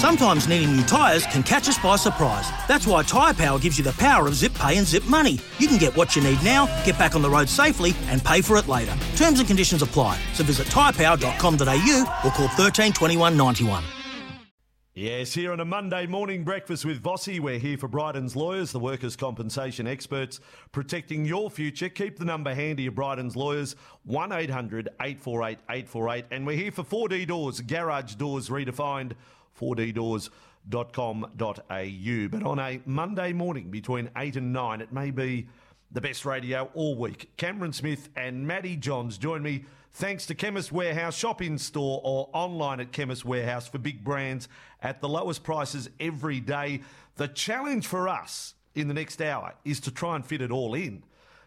Sometimes needing new tyres can catch us by surprise. That's why Tyre Power gives you the power of zip pay and zip money. You can get what you need now, get back on the road safely, and pay for it later. Terms and conditions apply. So visit tyrepower.com.au or call 13 21 91. Yes, here on a Monday morning breakfast with Vossy, we're here for Bryden's Lawyers, the workers' compensation experts, protecting your future. Keep the number handy of Bryden's Lawyers, 1 800 848 848. And we're here for 4D Doors, garage doors redefined, 4ddoors.com.au. But on a Monday morning between 8 and 9, it may be the best radio all week. Cameron Smith and Matty Johns join me thanks to Chemist Warehouse, shop in store or online at Chemist Warehouse for big brands at the lowest prices every day. The challenge for us in the next hour is to try and fit it all in.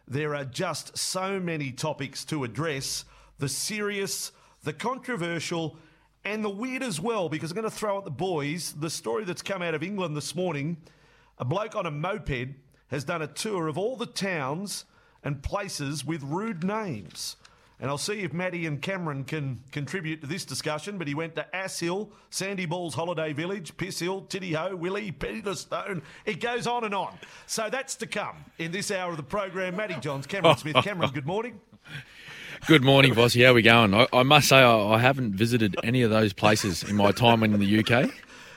There are just so many topics to address the serious, the controversial, and the weird as well, because I'm going to throw at the boys the story that's come out of England this morning. A bloke on a moped has done a tour of all the towns and places with rude names. And I'll see if Matty and Cameron can contribute to this discussion. But he went to Ass Hill, Sandy Balls Holiday Village, Piss Hill, Titty Ho, Willie, Stone. It goes on and on. So that's to come in this hour of the program. Matty Johns, Cameron Smith. Cameron, good morning. Good morning, Bossy. How are we going? I, I must say, I, I, haven't visited any of those places in my time when in the UK.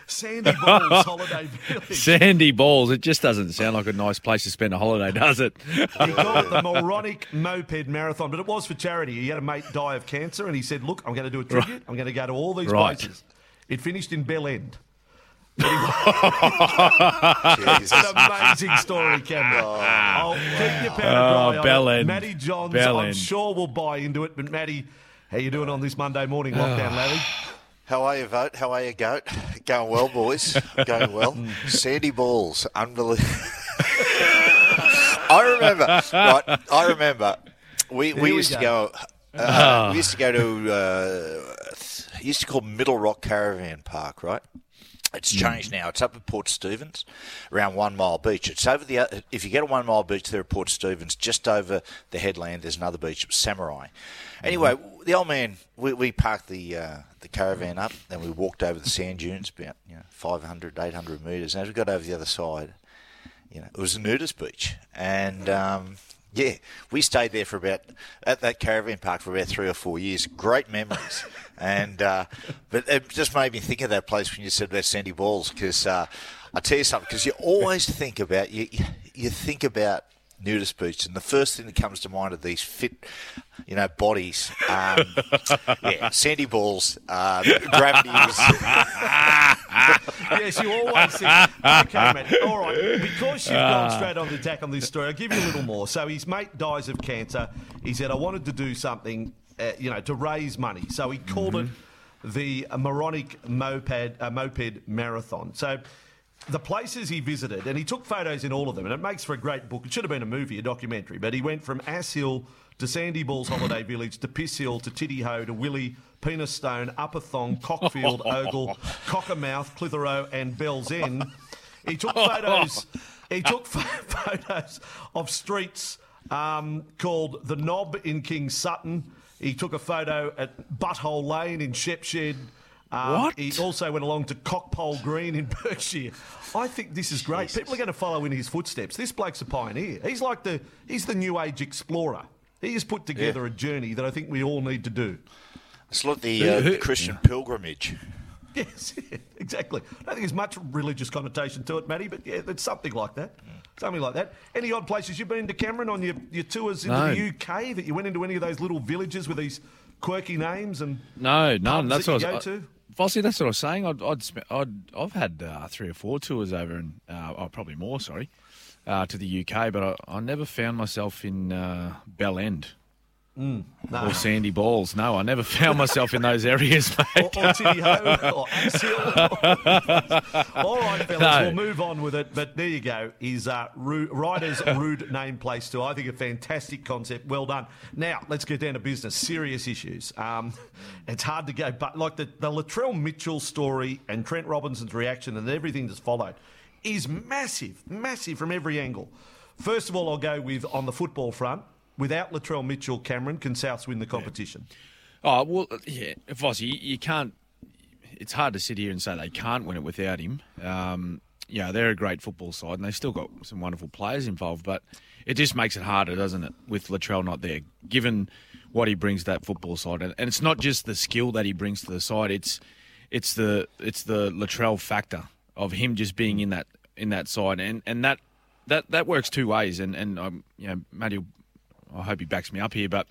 Sandy Balls Holiday Village. Sandy Balls. It just doesn't sound like a nice place to spend a holiday, does it? he called it the Moronic Moped Marathon, but it was for charity. He had a mate die of cancer, and he said, "Look, I'm going to do a tribute. Right. I'm going to go to all these right. places." It finished in Bell End. It's an amazing story, Cameron. Oh, I'll keep your powder dry. Oh, Bell End. Matty Johns, Bell I'm End. sure will buy into it. But Matty, how you doing on this Monday morning lockdown, Larry? How are you, Vote? How are you, Goat? Going well, boys. Going well. Sandy Balls, unbelievable. I remember, right? I remember. We, we used we go. to go. Uh, we used to go to. Uh, used to call Middle Rock Caravan Park, right? It's changed now. It's up at Port Stephens, around One Mile Beach. It's over the. If you get a One Mile Beach there at Port Stephens, just over the headland, there's another beach, Samurai. Anyway, mm-hmm. the old man, we, we parked the uh, the caravan up, then we walked over the sand dunes, about you know 500, 800 metres. And as we got over the other side, you know, it was a nudist beach, and um, yeah, we stayed there for about at that caravan park for about three or four years. Great memories, and uh, but it just made me think of that place when you said about Sandy Balls because uh, I tell you something because you always think about you you think about nudist beach, and the first thing that comes to mind are these fit, you know, bodies. Um, yeah, sandy balls, uh, gravity was. yes, you always think, okay, mate, all right, because you've gone straight on the attack on this story, I'll give you a little more. So his mate dies of cancer. He said, I wanted to do something, uh, you know, to raise money. So he called mm-hmm. it the Moronic Moped, uh, Moped Marathon. So the places he visited, and he took photos in all of them, and it makes for a great book. It should have been a movie, a documentary, but he went from Ass Hill to Sandy Balls Holiday Village to Piss Hill to Titty Ho to Willie, Penis Stone, Upper Thong, Cockfield, Ogle, Cockermouth, Clitheroe, and Bell's End. He took photos. He took photos of streets um, called the Knob in King Sutton. He took a photo at Butthole Lane in Shepshed. Um, what? He also went along to Cockpole Green in Berkshire. I think this is great. Jesus. People are going to follow in his footsteps. This bloke's a pioneer. He's like the he's the new age explorer. He has put together yeah. a journey that I think we all need to do. It's like the, uh, the Christian pilgrimage. Yes, exactly. I don't think there's much religious connotation to it, Matty, but yeah, it's something like that. Something like that. Any odd places you've been to, Cameron, on your, your tours into no. the UK that you went into any of those little villages with these quirky names and no, none. that's that what I was. to? Vossy, that's what I was saying. I'd, I'd, I'd I've had uh, three or four tours over, and uh, oh, probably more. Sorry, uh, to the UK, but I, I never found myself in uh, Bell End. Mm, no. Or sandy balls. No, I never found myself in those areas, mate. or, or Titty Ho, or All right, fellas, no. we'll move on with it. But there you go. Is uh, rude, Ryder's Rude Name Place too. I think a fantastic concept. Well done. Now, let's get down to business. Serious issues. Um, it's hard to go, but like the, the Latrell Mitchell story and Trent Robinson's reaction and everything that's followed is massive, massive from every angle. First of all, I'll go with on the football front without Latrell Mitchell, Cameron, can South win the competition? Yeah. Oh well, yeah. Vossy, you, you can't. it's hard to sit here and say they can't win it without him. Um, yeah, they're a great football side, and they've still got some wonderful players involved. But it just makes it harder, doesn't it, with Latrell not there, given what he brings to that football side. And, and it's not just the skill that he brings to the side; it's it's the it's the Latrell factor of him just being in that in that side, and and that that that works two ways. And and um, you know, Matty, I hope he backs me up here, but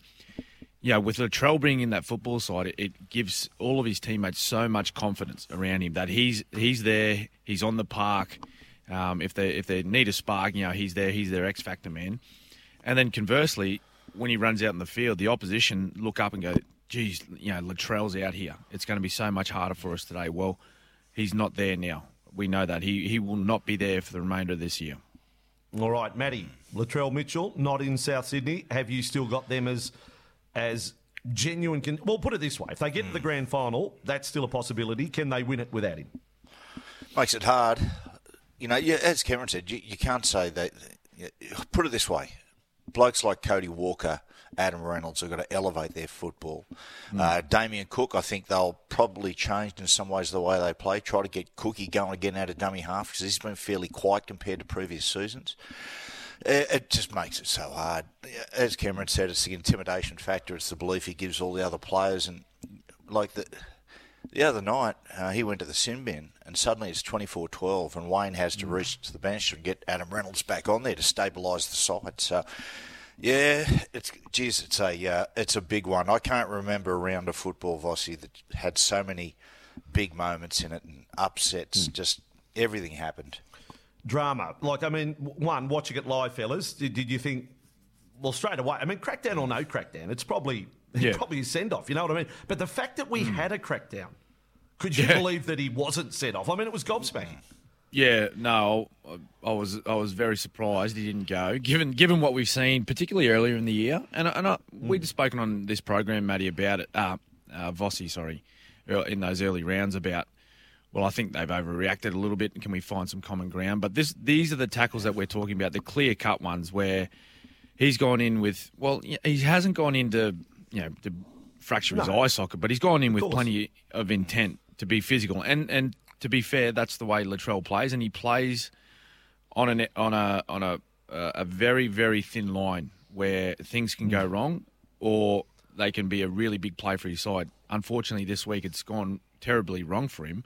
yeah, with Latrell bringing in that football side, it, it, gives all of his teammates so much confidence around him that he's he's there, he's on the park. Um, if they if they need a spark, you know, he's there, he's their X factor man. And then conversely, when he runs out in the field, the opposition look up and go, "Geez, you know, Latrell's out here. It's going to be so much harder for us today." Well, he's not there now. We know that he he will not be there for the remainder of this year. All right, Matty, Latrell Mitchell, not in South Sydney. Have you still got them as as genuine. Con- well, put it this way: if they get to the hmm. grand final, that's still a possibility. Can they win it without him? Makes it hard. You know, yeah, as Cameron said, you, you can't say that. Put it this way: blokes like Cody Walker, Adam Reynolds have got to elevate their football. Mm. Uh, Damien Cook, I think they'll probably change in some ways the way they play. Try to get Cookie going again out of dummy half because he's been fairly quiet compared to previous seasons it just makes it so hard. As Cameron said, it's the intimidation factor. It's the belief he gives all the other players, and like the the other night, uh, he went to the sin bin, and suddenly it's 24-12, and Wayne has to mm. reach to the bench and get Adam Reynolds back on there to stabilise the side. So, yeah, it's geez, it's a uh, it's a big one. I can't remember a round of football, Vossy, that had so many big moments in it and upsets. Mm. Just everything happened drama. Like, I mean, one, watching it live, fellas, did, did you think, well, straight away, I mean, crackdown or no crackdown, it's probably, yeah. probably a send off, you know what I mean? But the fact that we mm. had a crackdown, could you yeah. believe that he wasn't sent off? I mean, it was gobsmacking. Yeah, no, I was I was very surprised he didn't go, given given what we've seen, particularly earlier in the year. And and I, mm. we'd spoken on this program, Matty, about it. Uh, uh, Vossy, sorry, in those early rounds about well, I think they've overreacted a little bit. And Can we find some common ground? But this, these are the tackles that we're talking about, the clear cut ones where he's gone in with, well, he hasn't gone into, you know, to fracture his no. eye socket, but he's gone in with plenty of intent to be physical. And and to be fair, that's the way Latrell plays, and he plays on a on a on a a very very thin line where things can go mm. wrong, or they can be a really big play for his side. Unfortunately, this week it's gone terribly wrong for him.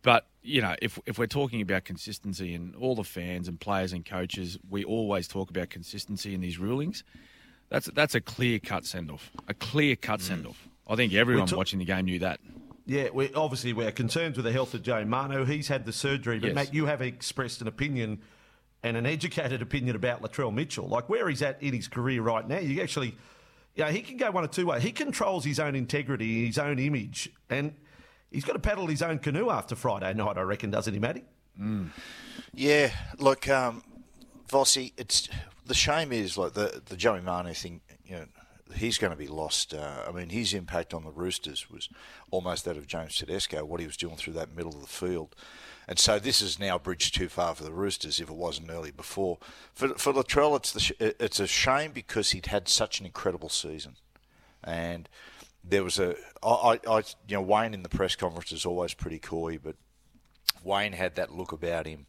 But you know, if if we're talking about consistency and all the fans and players and coaches, we always talk about consistency in these rulings. That's that's a clear cut send off. A clear cut mm. send off. I think everyone watching the game knew that. Yeah, we obviously we're concerned with the health of Joe Manu. He's had the surgery, but yes. Matt, you have expressed an opinion and an educated opinion about Latrell Mitchell, like where he's at in his career right now. You actually, yeah, you know, he can go one of two ways. He controls his own integrity, his own image, and He's got to paddle his own canoe after Friday night, I reckon, doesn't he, Matty? Mm. Yeah, look, um, Vossy, it's the shame is like the the Joey Manu thing. You know, he's going to be lost. Uh, I mean, his impact on the Roosters was almost that of James Tedesco. What he was doing through that middle of the field. And so this is now bridged too far for the Roosters if it wasn't early before. For for Latrell, it's the it's a shame because he'd had such an incredible season, and there was a I, I you know Wayne in the press conference is always pretty coy, but Wayne had that look about him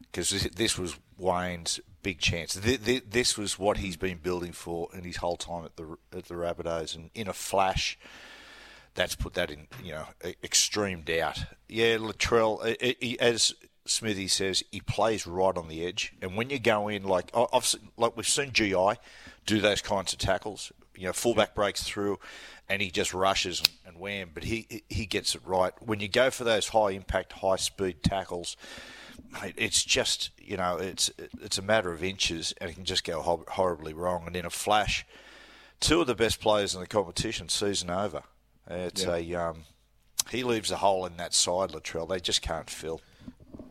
because this was Wayne's big chance. This was what he's been building for in his whole time at the at the Rabbitohs, and in a flash, that's put that in you know extreme doubt. Yeah, Latrell, as Smithy says, he plays right on the edge, and when you go in like I've like we've seen GI do those kinds of tackles. You know, fullback breaks through, and he just rushes and wham. But he he gets it right. When you go for those high impact, high speed tackles, mate, it's just you know it's it's a matter of inches, and it can just go horribly wrong. And in a flash, two of the best players in the competition, season over. It's yeah. a um, he leaves a hole in that side, Latrell. They just can't fill.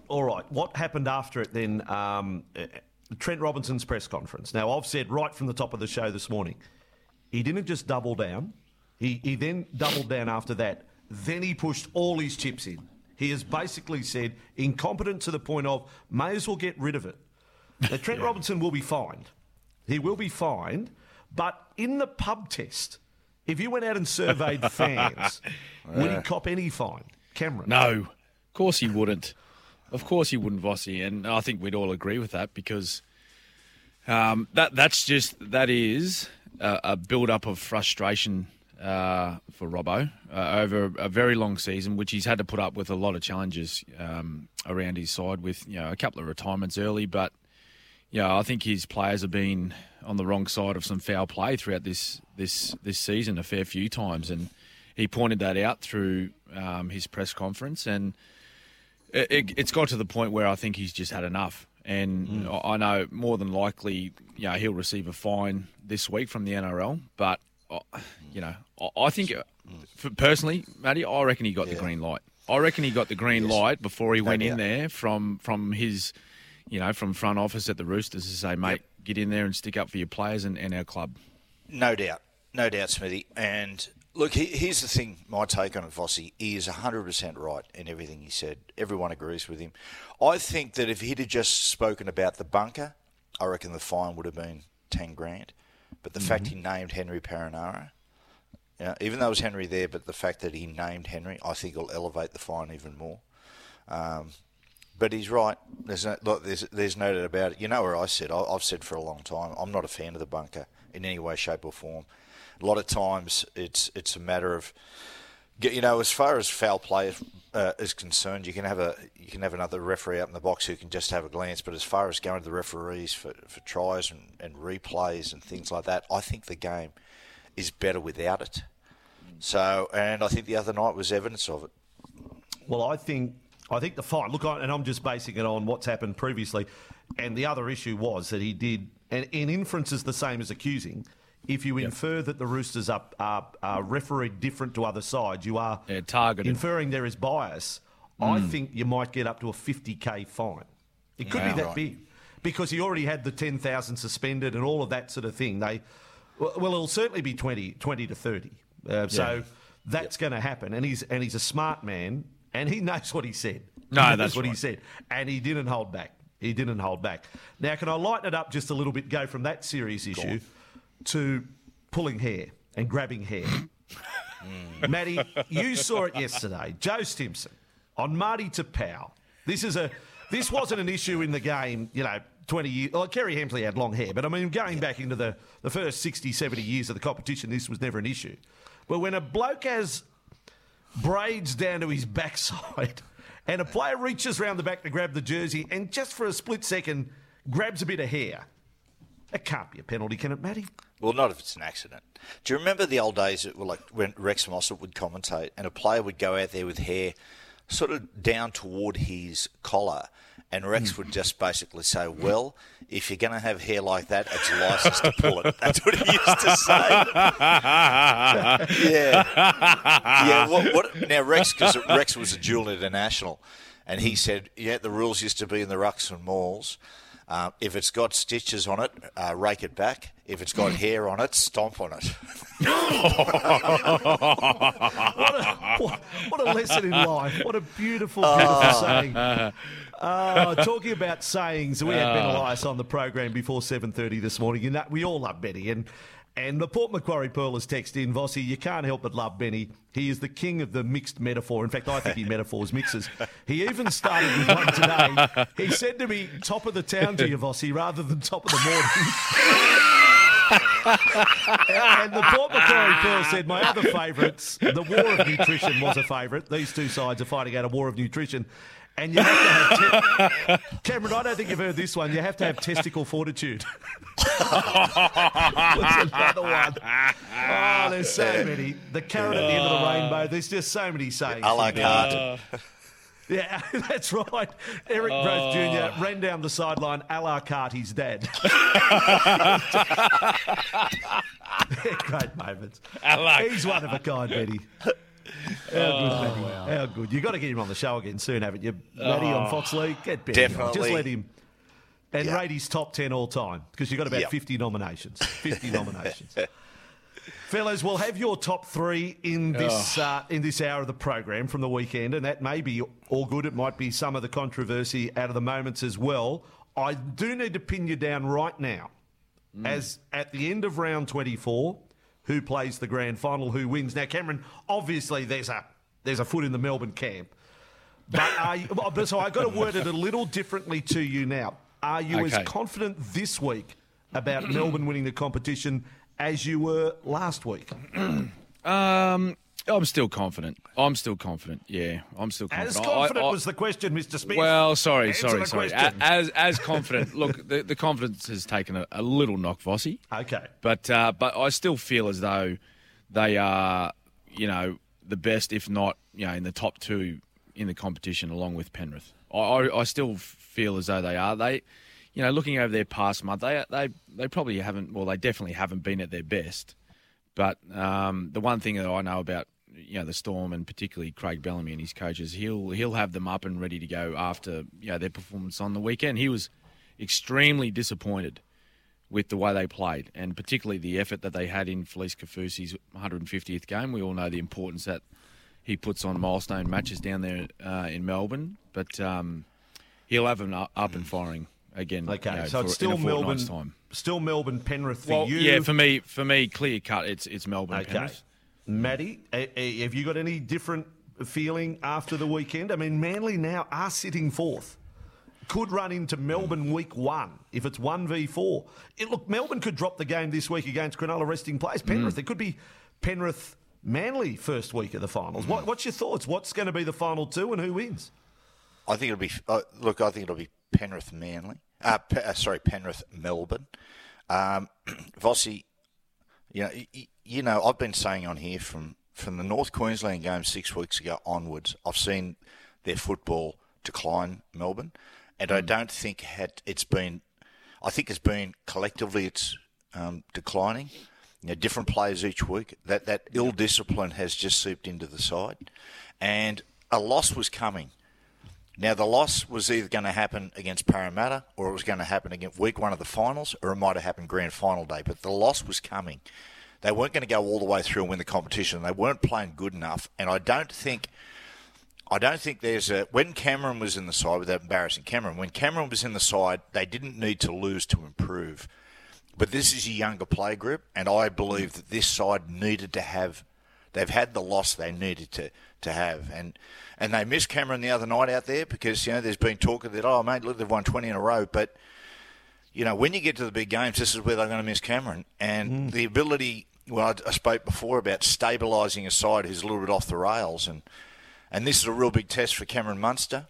All right, what happened after it then? Um, Trent Robinson's press conference. Now, I've said right from the top of the show this morning, he didn't just double down. He, he then doubled down after that. Then he pushed all his chips in. He has basically said incompetent to the point of may as well get rid of it. Now, Trent yeah. Robinson will be fined. He will be fined. But in the pub test, if you went out and surveyed fans, would he cop any fine? Cameron? No, of course he wouldn't. Of course he wouldn't, Vossy, and I think we'd all agree with that because um, that that's just that is a, a build up of frustration uh, for Robbo uh, over a very long season, which he's had to put up with a lot of challenges um, around his side, with you know a couple of retirements early, but yeah, I think his players have been on the wrong side of some foul play throughout this this this season a fair few times, and he pointed that out through um, his press conference, and it, it, it's got to the point where I think he's just had enough. And mm. I know more than likely, you know, he'll receive a fine this week from the NRL. But you know, I think uh, personally, Matty, I reckon he got yeah. the green light. I reckon he got the green yes. light before he went in there from from his, you know, from front office at the Roosters to say, mate, yep. get in there and stick up for your players and, and our club. No doubt, no doubt, Smithy. And Look, here's the thing. My take on it, Vossy, he is 100% right in everything he said. Everyone agrees with him. I think that if he'd have just spoken about the bunker, I reckon the fine would have been 10 grand. But the mm-hmm. fact he named Henry Perenara, you know, even though it was Henry there, but the fact that he named Henry, I think will elevate the fine even more. Um, but he's right. There's no, look, there's, there's no doubt about it. You know where I said, I, I've said for a long time, I'm not a fan of the bunker in any way, shape, or form a lot of times it's it's a matter of you know as far as foul play uh, is concerned, you can have a you can have another referee up in the box who can just have a glance. But as far as going to the referees for, for tries and, and replays and things like that, I think the game is better without it. So, and I think the other night was evidence of it. Well, I think I think the fine. Look, and I'm just basing it on what's happened previously. And the other issue was that he did, and in inferences the same as accusing, if you yep. infer that the Roosters are, are, are, refereed different to other sides, you are yeah, targeted. inferring there is bias. Mm. I think you might get up to a 50k fine. It could yeah, be that big because he already had the 10,000 suspended and all of that sort of thing. They, well, it'll certainly be 20, 20 to 30. Uh, so that's yep. going to happen. And he's and he's a smart man, and he knows what he said. No, that's what right. he said, and he didn't hold back. He didn't hold back. Now, can I lighten it up just a little bit? Go from that serious issue to pulling hair and grabbing hair. mm. Matty, you saw it yesterday. Joe Stimson on Marty Taupau. This is a this wasn't an issue in the game, you know, 20 years. Kerry Hemsley had long hair, but I mean, going back into the, the first 60, 70 years of the competition, this was never an issue. But when a bloke has braids down to his backside and a player reaches around the back to grab the jersey and just for a split second grabs a bit of hair, it can't be a penalty, can it, Matty? Well, not if it's an accident. Do you remember the old days that were like when Rex Mossop would commentate and a player would go out there with hair sort of down toward his collar and Rex hmm. would just basically say, "Well, if you're going to have hair like that, it's license to pull it." That's what he used to say. yeah, yeah. What, what, now, Rex, because Rex was a dual international, and he said, "Yeah, the rules used to be in the rucks and mauls." Uh, if it's got stitches on it, uh, rake it back. If it's got hair on it, stomp on it. what, a, what, what, a lesson in life. What a beautiful, beautiful oh. saying. Uh, talking about sayings, we had Ben ah. Elias on the program before 7.30 this morning. You know, we all love Betty. And and the Port Macquarie Pearl has texted in, Vossy, you can't help but love Benny. He is the king of the mixed metaphor. In fact, I think he metaphors mixes. He even started with one today. He said to me, top of the town to you, Vossy, rather than top of the morning. and the Port Macquarie Pearl said, my other favourites, the war of nutrition was a favourite. These two sides are fighting out a war of nutrition. And you have to have te- Cameron. I don't think you've heard this one. You have to have testicle fortitude. What's another one? Oh, there's so many. The carrot at the end of the rainbow. There's just so many sayings. A la carte. Yeah, that's right. Eric oh. Grothe Jr. ran down the sideline a la carte his dad. Great moments. He's one of a kind, Betty. How oh, good, Matty. Wow. How good. You've got to get him on the show again soon, haven't you? Matty oh, on Fox League? Get Benny Definitely. Just let him. And yeah. rate his top 10 all time because you've got about yep. 50 nominations. 50 nominations. Fellas, we'll have your top three in this oh. uh, in this hour of the program from the weekend, and that may be all good. It might be some of the controversy out of the moments as well. I do need to pin you down right now, mm. as at the end of round 24, who plays the grand final, who wins. Now, Cameron, obviously there's a there's a foot in the Melbourne camp. But are so I've got to word it a little differently to you now. Are you Okay. as confident this week about Melbourne winning the competition as you were last week? Um, I'm still confident. I'm still confident. Yeah, I'm still confident. As confident I- I- was the question, Mr. Smith. Well, sorry, Answer sorry, sorry. Question. As as confident. Look, the, the confidence has taken a, a little knock, Vossy. okay. But uh, but I still feel as though they are, you know, the best, if not, you know, in the top two in the competition, along with Penrith. I, I, I still feel as though they are. They, you know, looking over their past month, they they they probably haven't. Well, they definitely haven't been at their best. But um, the one thing that I know about you know the Storm and particularly Craig Bellamy and his coaches, he'll he'll have them up and ready to go after you know their performance on the weekend. He was extremely disappointed with the way they played, and particularly the effort that they had in Felise Kaufusi's 150th game. We all know the importance that he puts on milestone matches down there uh, in Melbourne, but um, he'll have them up and firing again. Okay, you know, so it's still Melbourne. time. Still Melbourne Penrith for Well, you. yeah, for me, for me, clear cut. It's it's Melbourne. Okay. Penrith. Matty, have you got any different feeling after the weekend? I mean, Manly now are sitting fourth. Could run into Melbourne week one if it's 1v4. It, look, Melbourne could drop the game this week against Cronulla resting players. Penrith, it could be Penrith Manly first week of the finals. What, what's your thoughts? What's going to be the final two and who wins? I think it'll be. Uh, look, I think it'll be Penrith Manly. Uh, uh, sorry, Penrith Melbourne. Um, Vossy, you know, you know, I've been saying on here from from the North Queensland game six weeks ago onwards, I've seen their football decline, Melbourne, and I don't think had it's been. I think it's been collectively it's um, declining. You know, different players each week. That that ill discipline has just seeped into the side, and a loss was coming. Now, the loss was either going to happen against Parramatta or it was going to happen against week one of the finals or it might have happened grand final day, but the loss was coming. They weren't going to go all the way through and win the competition. They weren't playing good enough, and I don't think. I don't think there's a when Cameron was in the side without embarrassing Cameron. When Cameron was in the side, they didn't need to lose to improve. But this is a younger play group, and I believe that this side needed to have. They've had the loss they needed to, to have, and and they missed Cameron the other night out there because you know there's been talk of that. Oh mate, look they've won 20 in a row, but you know when you get to the big games, this is where they're going to miss Cameron, and mm. the ability. Well, I, I spoke before about stabilising a side who's a little bit off the rails, and and this is a real big test for Cameron Munster.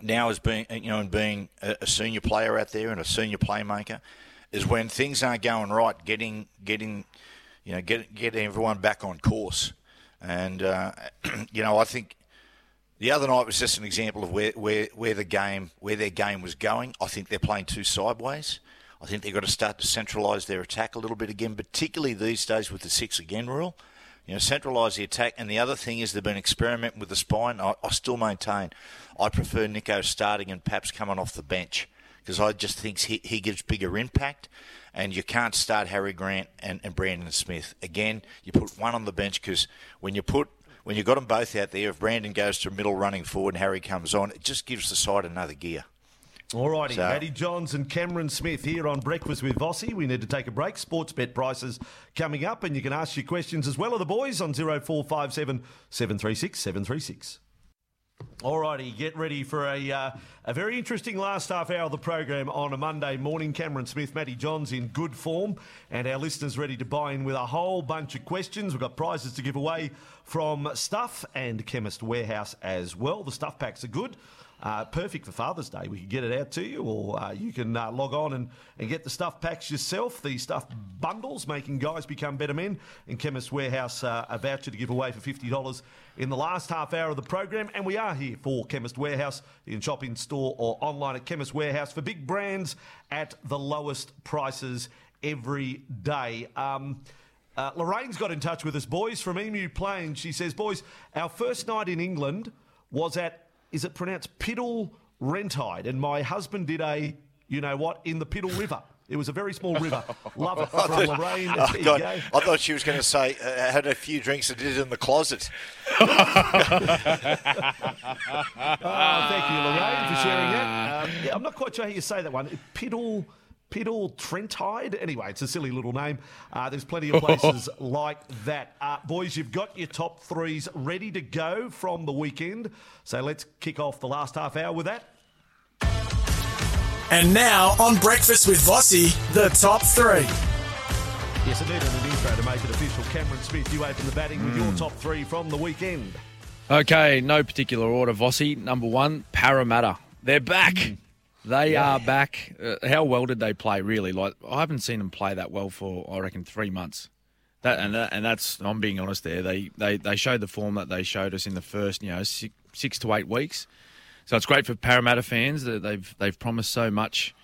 Now as being you know and being a, a senior player out there and a senior playmaker is when things aren't going right getting getting you know get, getting everyone back on course and uh, you know I think the other night was just an example of where, where, where the game where their game was going I think they're playing too sideways I think they've got to start to centralise their attack a little bit again particularly these days with the six again rule you know, centralise the attack. And the other thing is they've been experimenting with the spine. I, I still maintain I prefer Nicho starting and perhaps coming off the bench because I just think he, he gives bigger impact. And you can't start Harry Grant and, and Brandon Smith. Again, you put one on the bench because when you put when you've got them both out there, if Brandon goes to middle running forward and Harry comes on, it just gives the side another gear. All righty, So- Matty Johns and Cameron Smith here on Breakfast with Vossy. We need to take a break. Sportsbet prices coming up, and you can ask your questions as well of the boys on 0457 736 736. All righty, get ready for a, uh, a very interesting last half hour of the program on a Monday morning. Cameron Smith, Matty Johns in good form, and our listeners ready to buy in with a whole bunch of questions. We've got prizes to give away from Stuff and Chemist Warehouse as well. The stuff packs are good. Uh, perfect for Father's Day. We can get it out to you, or uh, you can uh, log on and, and get the stuff packs yourself. The stuff bundles, making guys become better men. And Chemist Warehouse, uh, a voucher to give away for $50 in the last half hour of the program. And we are here for Chemist Warehouse. You can shop in store or online at Chemist Warehouse for big brands at the lowest prices every day. Um, uh, Lorraine's got in touch with us, boys, from Emu Plains. She says, Boys, our first night in England was at, is it pronounced Piddle Rentide? And my husband did a, you know what, in the Piddle River. It was a very small river. Love it from Lorraine. Oh, God. I thought she was going to say uh, had a few drinks and did it in the closet. Oh, thank you, Lorraine, for sharing that. Um, yeah, I'm not quite sure how you say that one. Piddle, Piddle Trentide. Anyway, it's a silly little name. Uh, there's plenty of places like that. Uh, boys, you've got your top threes ready to go from the weekend. So let's kick off the last half hour with that. And now on Breakfast with Vossy, the top three. Yes, indeed, and an intro to make it official. Cameron Smith, you open the batting with your top three from the weekend. Okay, no particular order. Vossy, number one, Parramatta. They're back. They are back. Uh, how well did they play? Really, like I haven't seen them play that well for I reckon three months. That and that, and that's I'm being honest there. They they they showed the form that they showed us in the first you know six, six to eight weeks. So it's great for Parramatta fans that they've they've promised so much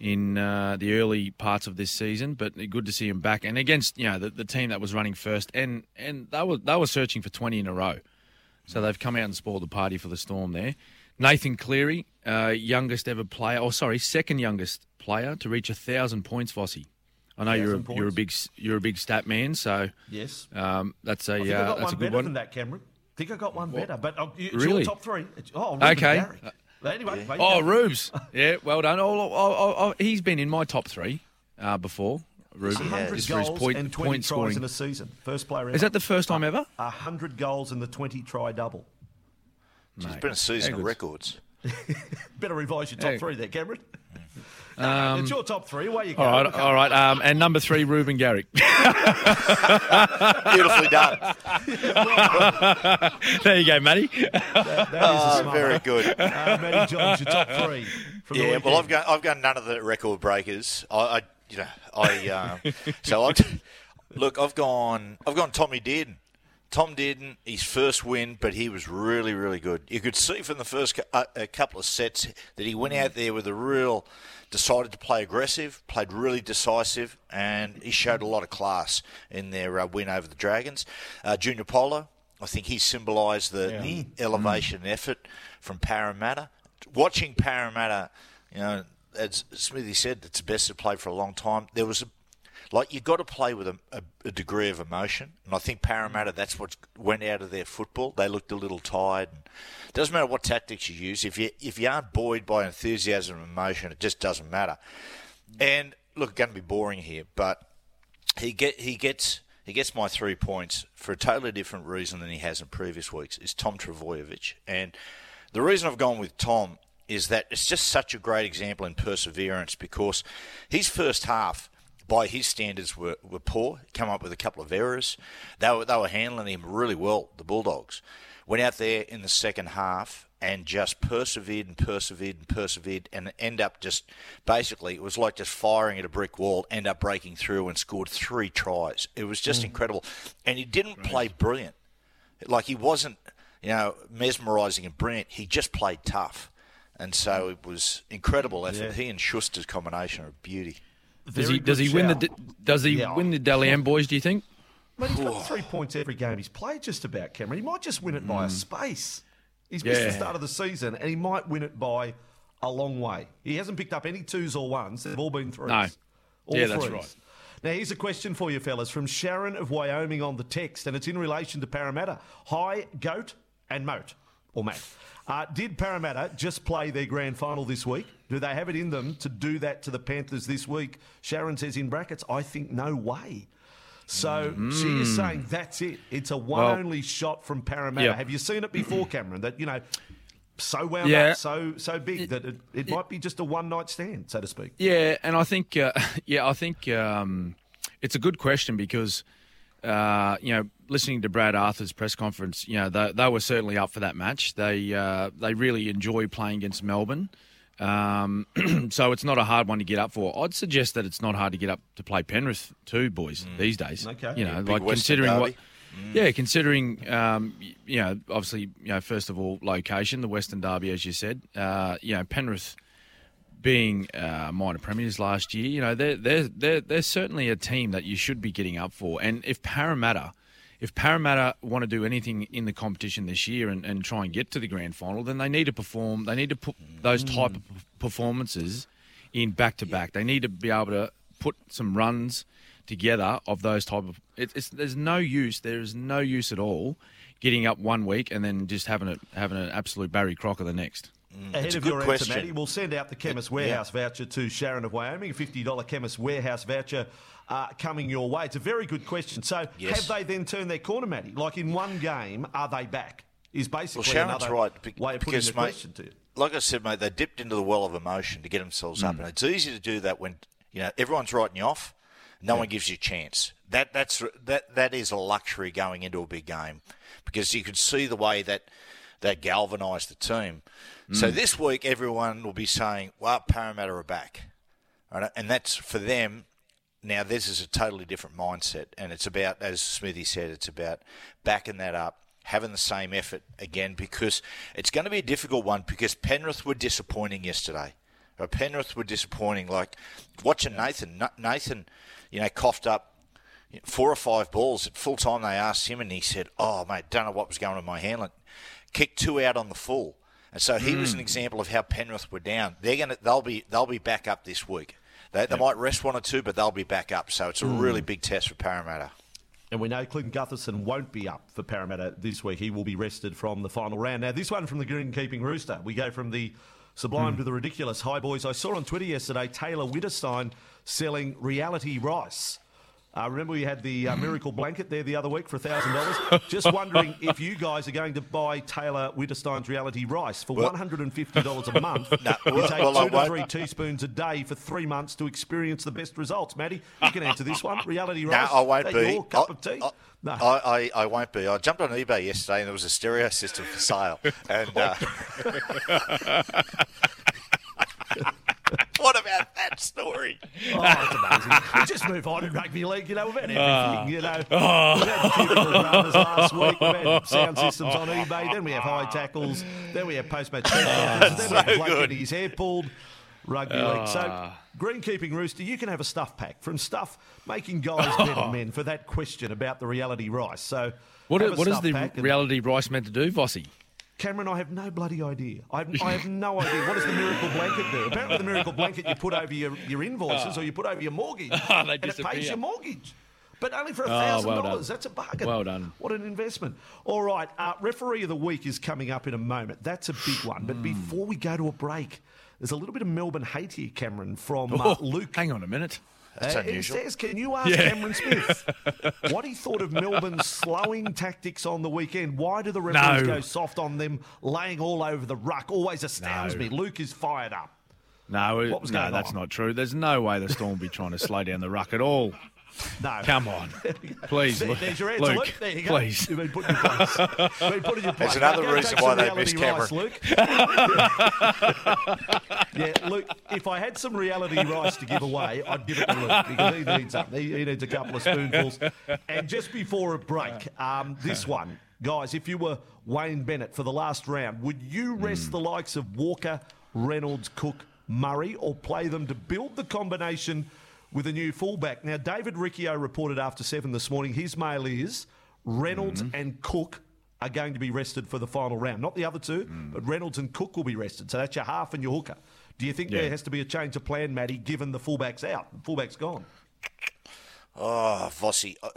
in uh, the early parts of this season, but good to see them back and against you know the, the team that was running first and and they were they were searching for 20 in a row. So they've come out and spoiled the party for the Storm there. Nathan Cleary, uh, youngest ever player, or sorry, second youngest player to reach a thousand points, Vossy. I know you're a, Thousand you're a big you're a big stat man, so Yes. um, that's a I think I uh, got that's a good better one. than that, Cameron. I think I got one better, but uh, it's Really? your top three. It's, oh, Reuben Okay. Garrick. Anyway, there you Oh. Rubes, yeah, well done. Oh, oh, oh, oh, he's been in my top three uh, before. Rubes, 100 just for his goals point, and 20 point tries scoring. in a season. First player ever. Is that the first time ever? 100 goals in the 20 try double. It's Mate, been a season of records. Better revise your top Hey. three there, Cameron. No, it's your top three. Away you go. Um, All right, Okay. all right. Um, and number three, Reuben Garrick. Beautifully done. there you go, Matty. That is a Oh, smart very good. Uh, Matty Johns, your top three. From Yeah, weekend. well, I've got I've got none of the record breakers. I, I you know, I uh, so I look. I've gone. I've gone Tommy Dearden. Tom Dearden, his first win, but he was really, really good. You could see from the first uh, a couple of sets that he went out there with a real, decided to play aggressive, played really decisive, and he showed a lot of class in their uh, win over the Dragons. Uh, Junior Paulo, I think he symbolised the, the elevation and effort from Parramatta. Watching Parramatta, you know, as Smithy said, it's the best they've played for a long time. There was a like you've got to play with a, a, a degree of emotion, and I think Parramatta mm. that's what went out of their football. They looked a little tired. It doesn't matter what tactics you use if you if you aren't buoyed by enthusiasm and emotion, it just doesn't matter. And look, going to be boring here, but he get he gets he gets my three points for a totally different reason than he has in previous weeks. Is Tom Trbojevic, and the reason I've gone with Tom is that it's just such a great example in perseverance because his first half. By his standards, were, were poor. Come up with a couple of errors. They were they were handling him really well. The Bulldogs went out there in the second half and just persevered and persevered and persevered and end up just basically it was like just firing at a brick wall, end up breaking through and scored three tries. It was just mm. incredible. And he didn't mm. play brilliant. Like he wasn't, you know, mesmerising and brilliant. He just played tough. And so mm. it was incredible effort. He and Schuster's combination are beauty. Does Very he does good he win the shout. does he Yeah. win the Dally M boys? Do you think? Mate, he's got three points every game he's played just about, Cameron. He might just win it by a space. He's missed the Mm. Start of the season, and he might win it by a long way. He hasn't picked up any twos or ones. They've all been threes. No. All Yeah, that's right. Now, here's a question for you, fellas, from Sharon of Wyoming on the text, and it's in relation to Parramatta. Hi, Goat and Moat, or Matt. Uh, did Parramatta just play their grand final this week? Do they have it in them to do that to the Panthers this week? Sharon says in brackets, I think no way. So she is saying that's it. It's a one Well- only shot from Parramatta. Yeah. Have you seen it before, Cameron? That you know, so wound Yeah. up, so so big that it, it might be just a one night stand, so to speak. Yeah, and I think uh, yeah, I think um, it's a good question because uh, you know, listening to Brad Arthur's press conference, you know, they, they were certainly up for that match. They uh, they really enjoy playing against Melbourne. Um, so it's not a hard one to get up for. I'd suggest that it's not hard to get up to play Penrith too, boys, these days. Okay. You know, Big like Western considering what derby. yeah, considering um, you know, obviously, you know, first of all, location, the Western Derby, as you said, uh, you know, Penrith being uh, minor premiers last year, you know, they're they're they're they're certainly a team that you should be getting up for. And if Parramatta, if Parramatta want to do anything in the competition this year and, and try and get to the grand final, then they need to perform. They need to put those mm. type of performances in back to back. They need to be able to put some runs together of those type of. It, it's there's no use. There is no use at all getting up one week and then just having it having an absolute Barry Crocker the next. Mm. Ahead it's a of good your question. answer, Matty, we'll send out the Chemist Warehouse voucher to Sharon of Wyoming, a $50 Chemist Warehouse voucher uh, coming your way. It's a very good question. So, Yes. have they then turned their corner, Matty? Like in one game, are they back? Is basically Well, Sharon's another right be- way of putting because, the mate, question to you. like I said, mate, they dipped into the well of emotion to get themselves Hmm. up, and it's easy to do that when you know everyone's writing you off. No one gives you a chance. That that's that that is a luxury going into a big game because you can see the way that that galvanised the team. So Hmm. this week, everyone will be saying, "Well, Parramatta are back," right? and that's for them. Now, this is a totally different mindset, and it's about, as Smithy said, it's about backing that up, having the same effort again, because it's going to be a difficult one. Because Penrith were disappointing yesterday. Uh, Penrith were disappointing. Like watching Nathan, Nathan, you know, coughed up four or five balls at full time. They asked him, and he said, "Oh, mate, don't know what was going on in my handling." Kicked two out on the full, and so he was an example of how Penrith were down. They're gonna, they'll be, they'll be back up this week. They, they might rest one or two, but they'll be back up. So it's a mm. really big test for Parramatta. And we know Clinton Gutherson won't be up for Parramatta this week. He will be rested from the final round. Now, this one from the green-keeping rooster. We go from the sublime mm. to the ridiculous. Hi, boys. I saw on Twitter yesterday Taylor Winterstein selling reality rice. Uh, remember we had the uh, miracle blanket there the other week for $1,000? Just wondering if you guys are going to buy Taylor Winterstein's reality rice for $150 a month. No, you take well, two to three teaspoons a day for three months to experience the best results. Matty, you can answer this one. Reality rice. No. I won't be. Your cup I- of tea? I, no. I, I, I won't be. I jumped on eBay yesterday and there was a stereo system for sale. And uh, what about that story? Oh, it's amazing. we just move on in rugby league, you know, we've had everything, Ah. you know. We've had cubicle runners last week, we've had sound systems on eBay, then we have high tackles, then we have post-match tackles, then we have so bloke good. getting his hair pulled, rugby league. So, Ah. greenkeeping rooster, you can have a stuff pack from stuff making guys better men for that question about the reality rice. So, What, have i- a what is the pack and- reality rice meant to do, Vossy? Cameron, I have no bloody idea. I have, I have no idea. What does the miracle blanket do? Apparently, the miracle blanket you put over your, your invoices or you put over your mortgage, they and it pays your mortgage. But only for a Oh, thousand well dollars. That's a bargain. Well done. What an investment. All right, uh, referee of the week is coming up in a moment. That's a big one. Hmm. But before we go to a break, there's a little bit of Melbourne hate here, Cameron, from uh, Oh, Luke. Hang on a minute. That's Uh, It says, can you ask Yeah. Cameron Smith what he thought of Melbourne's slowing tactics on the weekend? Why do the referees No. go soft on them, laying all over the ruck? Always astounds No. me. Luke is fired up. No, What was no, going that's on? not true. There's no way the Storm will be trying to slow down the ruck at all. No. Come on. Please, There- Luke. there's your answer, Luke. Luke, There you go. please. You've been put in your place. You've been put in your place. There's another reason why they reality missed rice, Luke. yeah, Luke, if I had some reality rice to give away, I'd give it to Luke because he needs something. He, he needs a couple of spoonfuls. And just before a break, um, this one, guys, if you were Wayne Bennett for the last round, would you rest the likes of Walker, Reynolds, Cook, Murray, or play them to build the combination with a new fullback? Now, David Riccio reported after seven this morning his mail is Reynolds mm-hmm. and Cook are going to be rested for the final round. Not the other two, mm. but Reynolds and Cook will be rested. So that's your half and your hooker. Do you think Yeah. there has to be a change of plan, Matty, given the fullback's out? The fullback's gone. Oh, Vossy. Uh,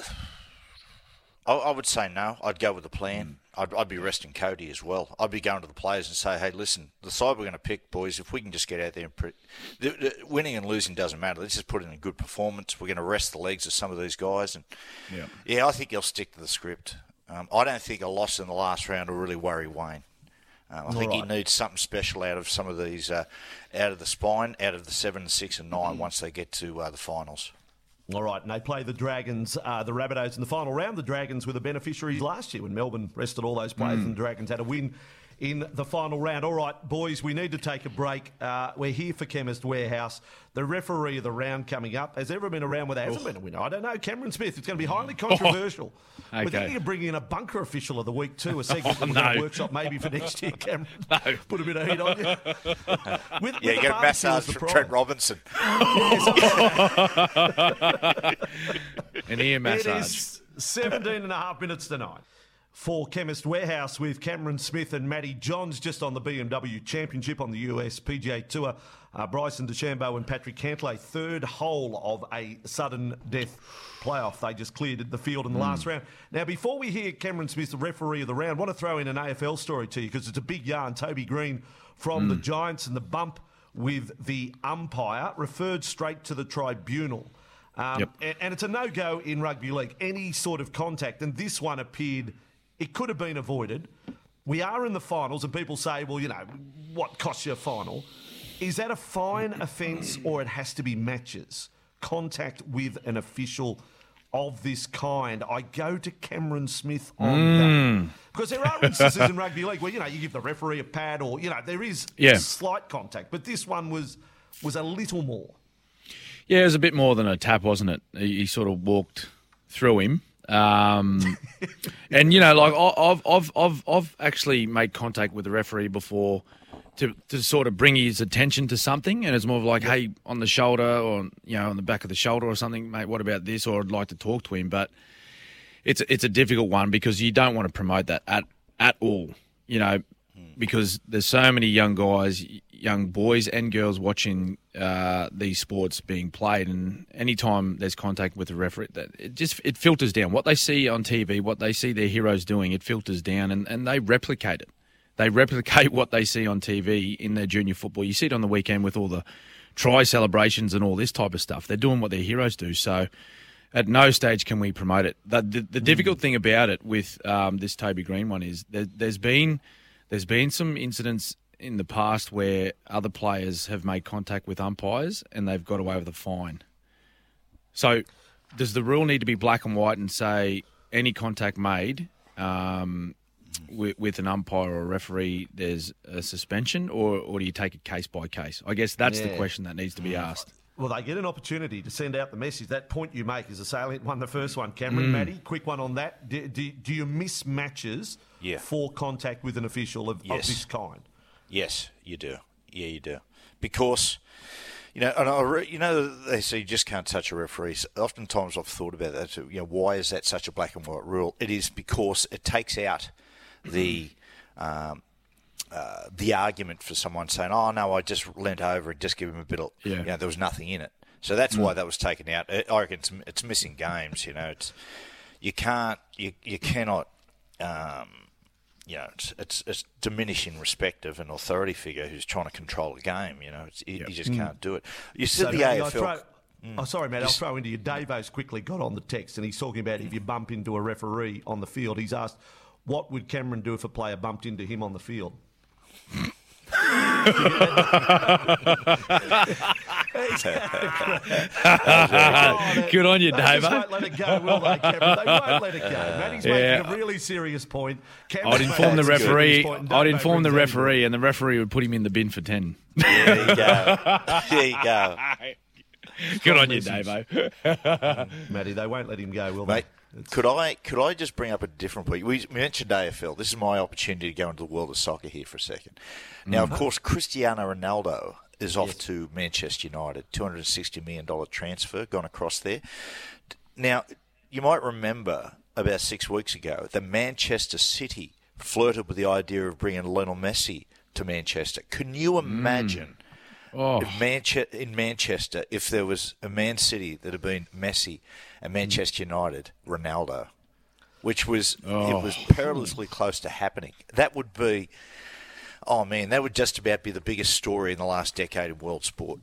I, I would say no. I'd go with the plan. I'd, I'd be resting Cody as well. I'd be going to the players and say, hey, listen, the side we're going to pick, boys, if we can just get out there and pre- the, the, winning and losing doesn't matter. Let's just put in a good performance. We're going to rest the legs of some of these guys. And Yeah. yeah, I think he'll stick to the script. Um, I don't think a loss in the last round will really worry Wayne. Um, I think he needs something special out of some of these, uh, out of the spine, out of the seven, six, and 9 once they get to uh, the finals. All right, and they play the Dragons, uh, the Rabbitohs in the final round. The Dragons were the beneficiaries last year when Melbourne rested all those players and the Dragons had a win in the final round. All right, boys, we need to take a break. Uh, we're here for Chemist Warehouse. The referee of the round coming up. Has there ever been a round where there hasn't been a winner? I don't know. Cameron Smith. It's going to be highly controversial. We're thinking of bringing in a bunker official of the week too, a segment that we're no. going to workshop maybe for next year, Cameron. No. Put a bit of heat on you. With, Yeah, you get a massage from Trent Robinson. An ear It massage. is 17 and a half minutes to nine. For Chemist Warehouse with Cameron Smith and Matty Johns just on the BMW Championship on the US PGA Tour. Uh, Bryson DeChambeau and Patrick Cantlay, third hole of a sudden death playoff. They just cleared the field in the last round. Now, before we hear Cameron Smith, the referee of the round, I want to throw in an AFL story to you because it's a big yarn. Toby Greene from the Giants and the bump with the umpire referred straight to the tribunal. Um, Yep. and, and it's a no go in rugby league, any sort of contact. And this one appeared, it could have been avoided. We are in the finals, and people say, well, you know, what costs you a final? Is that a fine offence or it has to be matches? Contact with an official of this kind. I go to Cameron Smith on that. Mm. Because there are instances in rugby league where, you know, you give the referee a pad or, you know, there is Yeah. slight contact. But this one was was a little more. Yeah, it was a bit more than a tap, wasn't it? He, he sort of walked through him. Um, and you know, like I've, I've, I've, I've actually made contact with the referee before to, to sort of bring his attention to something, and it's more of like, hey, on the shoulder or you know, on the back of the shoulder or something, mate. What about this? Or I'd like to talk to him, but it's it's a difficult one because you don't want to promote that at at all. You know, because there's so many young guys, young boys and girls watching uh, these sports being played, and anytime there's contact with the referee, that it just it filters down. What they see on TV, what they see their heroes doing, it filters down, and, and they replicate it. They replicate what they see on TV in their junior football. You see it on the weekend with all the try celebrations and all this type of stuff. They're doing what their heroes do. So at no stage can we promote it. The, the, the difficult thing about it with um, this Toby Greene one is there, there's been there's been some incidents in the past where other players have made contact with umpires and they've got away with a fine. So does the rule need to be black and white and say any contact made um, with, with an umpire or a referee, there's a suspension, or, or do you take it case by case? I guess that's the question that needs to be asked. Well, they get an opportunity to send out the message. That point you make is a salient one, the first one. Cameron, Matty, quick one on that. Do, do, do you miss matches Yeah. for contact with an official of, of this kind? Yes, you do. Yeah, you do. Because, you know, and I re- you know, they say you just can't touch a referee. Oftentimes I've thought about that. too. You know, why is that such a black and white rule? It is because it takes out the. Um, uh, the argument for someone saying, "Oh no, I just leant over and just give him a bit of, Yeah. you know, there was nothing in it." So that's why that was taken out. I I reckon it's, it's missing games. You know, it's you can't, you you cannot, um, you know, it's, it's it's diminishing respect of an authority figure who's trying to control a game. You know, it's, you, you just mm. can't do it. You said the AFL. I'll throw- mm. Oh, sorry, Matt. I'll throw into you. Davo's quickly got on the text and he's talking about if you bump into a referee on the field. He's asked, what would Cameron do if a player bumped into him on the field? Good on you, They won't let it go, will they, Cameron? They won't let it go. Matty's Yeah. making a really serious point. I'd inform the making a serious referee. point, I'd inform the brings that referee, and the referee would put him in the bin for ten. there you go. there you go. Good on you, message. Davo. Matty, they won't let him go, will Mate, they? It's- could I could I just bring up a different point? We mentioned AFL. This is my opportunity to go into the world of soccer here for a second. Now, Mm-hmm. of course, Cristiano Ronaldo is off to Manchester United. Two hundred and sixty million dollar transfer gone across there. Now, you might remember about six weeks ago that Manchester City flirted with the idea of bringing Lionel Messi to Manchester. Can you hmm. imagine? Oh, If Manche- in Manchester, if there was a Man City that had been Messi and Manchester United, Ronaldo, which was it oh. was perilously close to happening, that would be, oh man, that would just about be the biggest story in the last decade of world sport.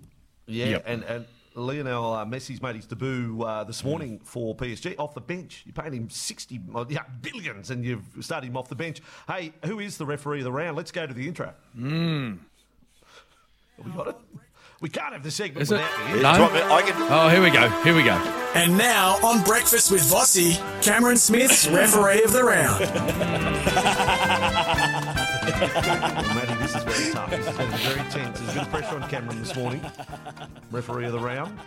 Yeah, Yep. and, and Lionel uh, Messi's made his debut uh, this morning for PSG off the bench. You're paying him 60 well, yeah, billions and you've started him off the bench. Hey, who is the referee of the round? Let's go to the intro. Mm. We got it? We can't have the segment Is it? without the No? Do you want me- I can, oh, here we go. Here we go. And now on Breakfast with Vossy, Cameron Smith's referee of the round. Matty, this is very tough. This is going very tense. There's of pressure on Cameron this morning. Referee of the round.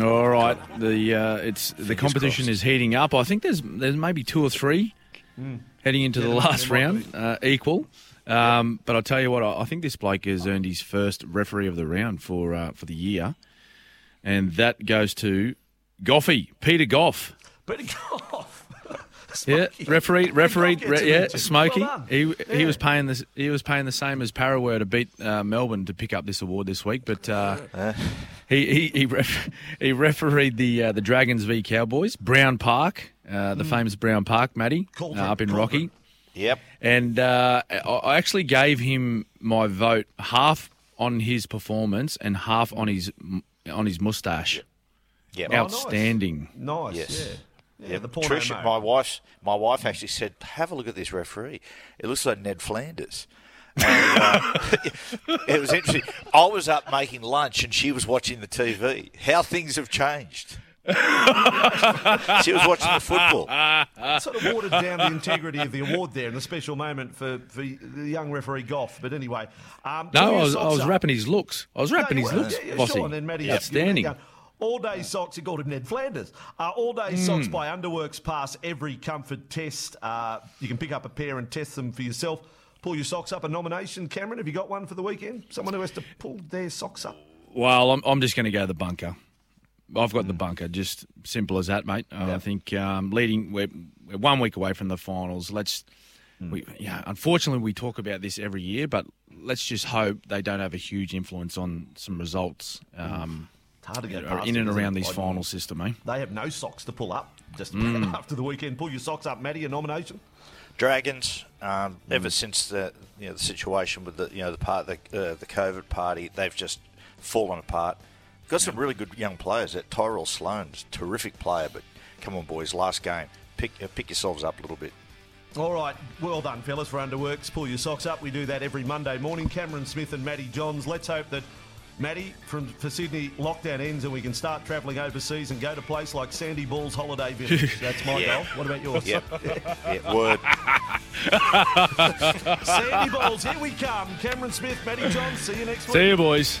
All right. The uh, it's the competition crossed. is heating up. I think there's there's maybe two or three heading into the last round uh, equal. Um, But I'll tell you what, I I think this bloke has earned his first referee of the round for uh, for the year, and that goes to Goughy, Peter Gough. But off. Yeah, referee, referee, re- yeah, mention. Smokey. Well done. he he was paying this. He was paying the same as Parra were to beat uh, Melbourne to pick up this award this week, but uh, he he he, ref, he refereed the uh, the Dragons v Cowboys, Browne Park, uh, the famous Browne Park, Matty, uh, up in Cauldron. Rocky. Yep. And uh, I I actually gave him my vote half on his performance and half on his on his mustache. Yep. nice. Outstanding. Nice, Yes. yeah. Yeah, the porno Tricia, mode. my wife, my wife actually said, "Have a look at this referee. It looks like Ned Flanders." And, uh, it was interesting. I was up making lunch, and she was watching the TV. How things have changed. she was watching the football. sort of watered down the integrity of the award there and the special moment for, for the young referee Gough. But anyway, um, No, I was, I was wrapping his looks. I was wrapping No, his were. looks, Yeah, yeah, Vossy. sure, and then Matty, Outstanding. All day socks, he called him Ned Flanders. Uh, all day Hmm. socks by Underworks pass every comfort test. Uh, you can pick up a pair and test them for yourself. Pull your socks up. A nomination, Cameron. Have you got one for the weekend? Someone who has to pull their socks up. Well, I'm, I'm just going to go to the bunker. I've got the bunker. Just simple as that, mate. Uh, I think um, leading, we're, we're one week away from the finals. Let's, we, yeah. Unfortunately, we talk about this every year, but let's just hope they don't have a huge influence on some results um, It's hard to get past in and around it? these Like, final system, eh? They have no socks to pull up. Just Hmm. after the weekend, pull your socks up, Matty. A nomination. Dragons, um, ever since the you know the situation with the you know the part the uh, the COVID party, they've just fallen apart. Got some really good young players. That Tyrell Sloan's a terrific player, but come on, boys, last game, pick uh, pick yourselves up a little bit. All right, well done, fellas, for Underworks. Pull your socks up. We do that every Monday morning. Cameron Smith and Matty Johns. Let's hope that Matty from for Sydney lockdown ends and we can start travelling overseas and go to place like Sandy Balls Holiday Village. That's my Yeah. goal. What about yours? Yep, yeah, word. Sandy Balls, here we come. Cameron Smith, Matty Johns. See you next week. See you, boys.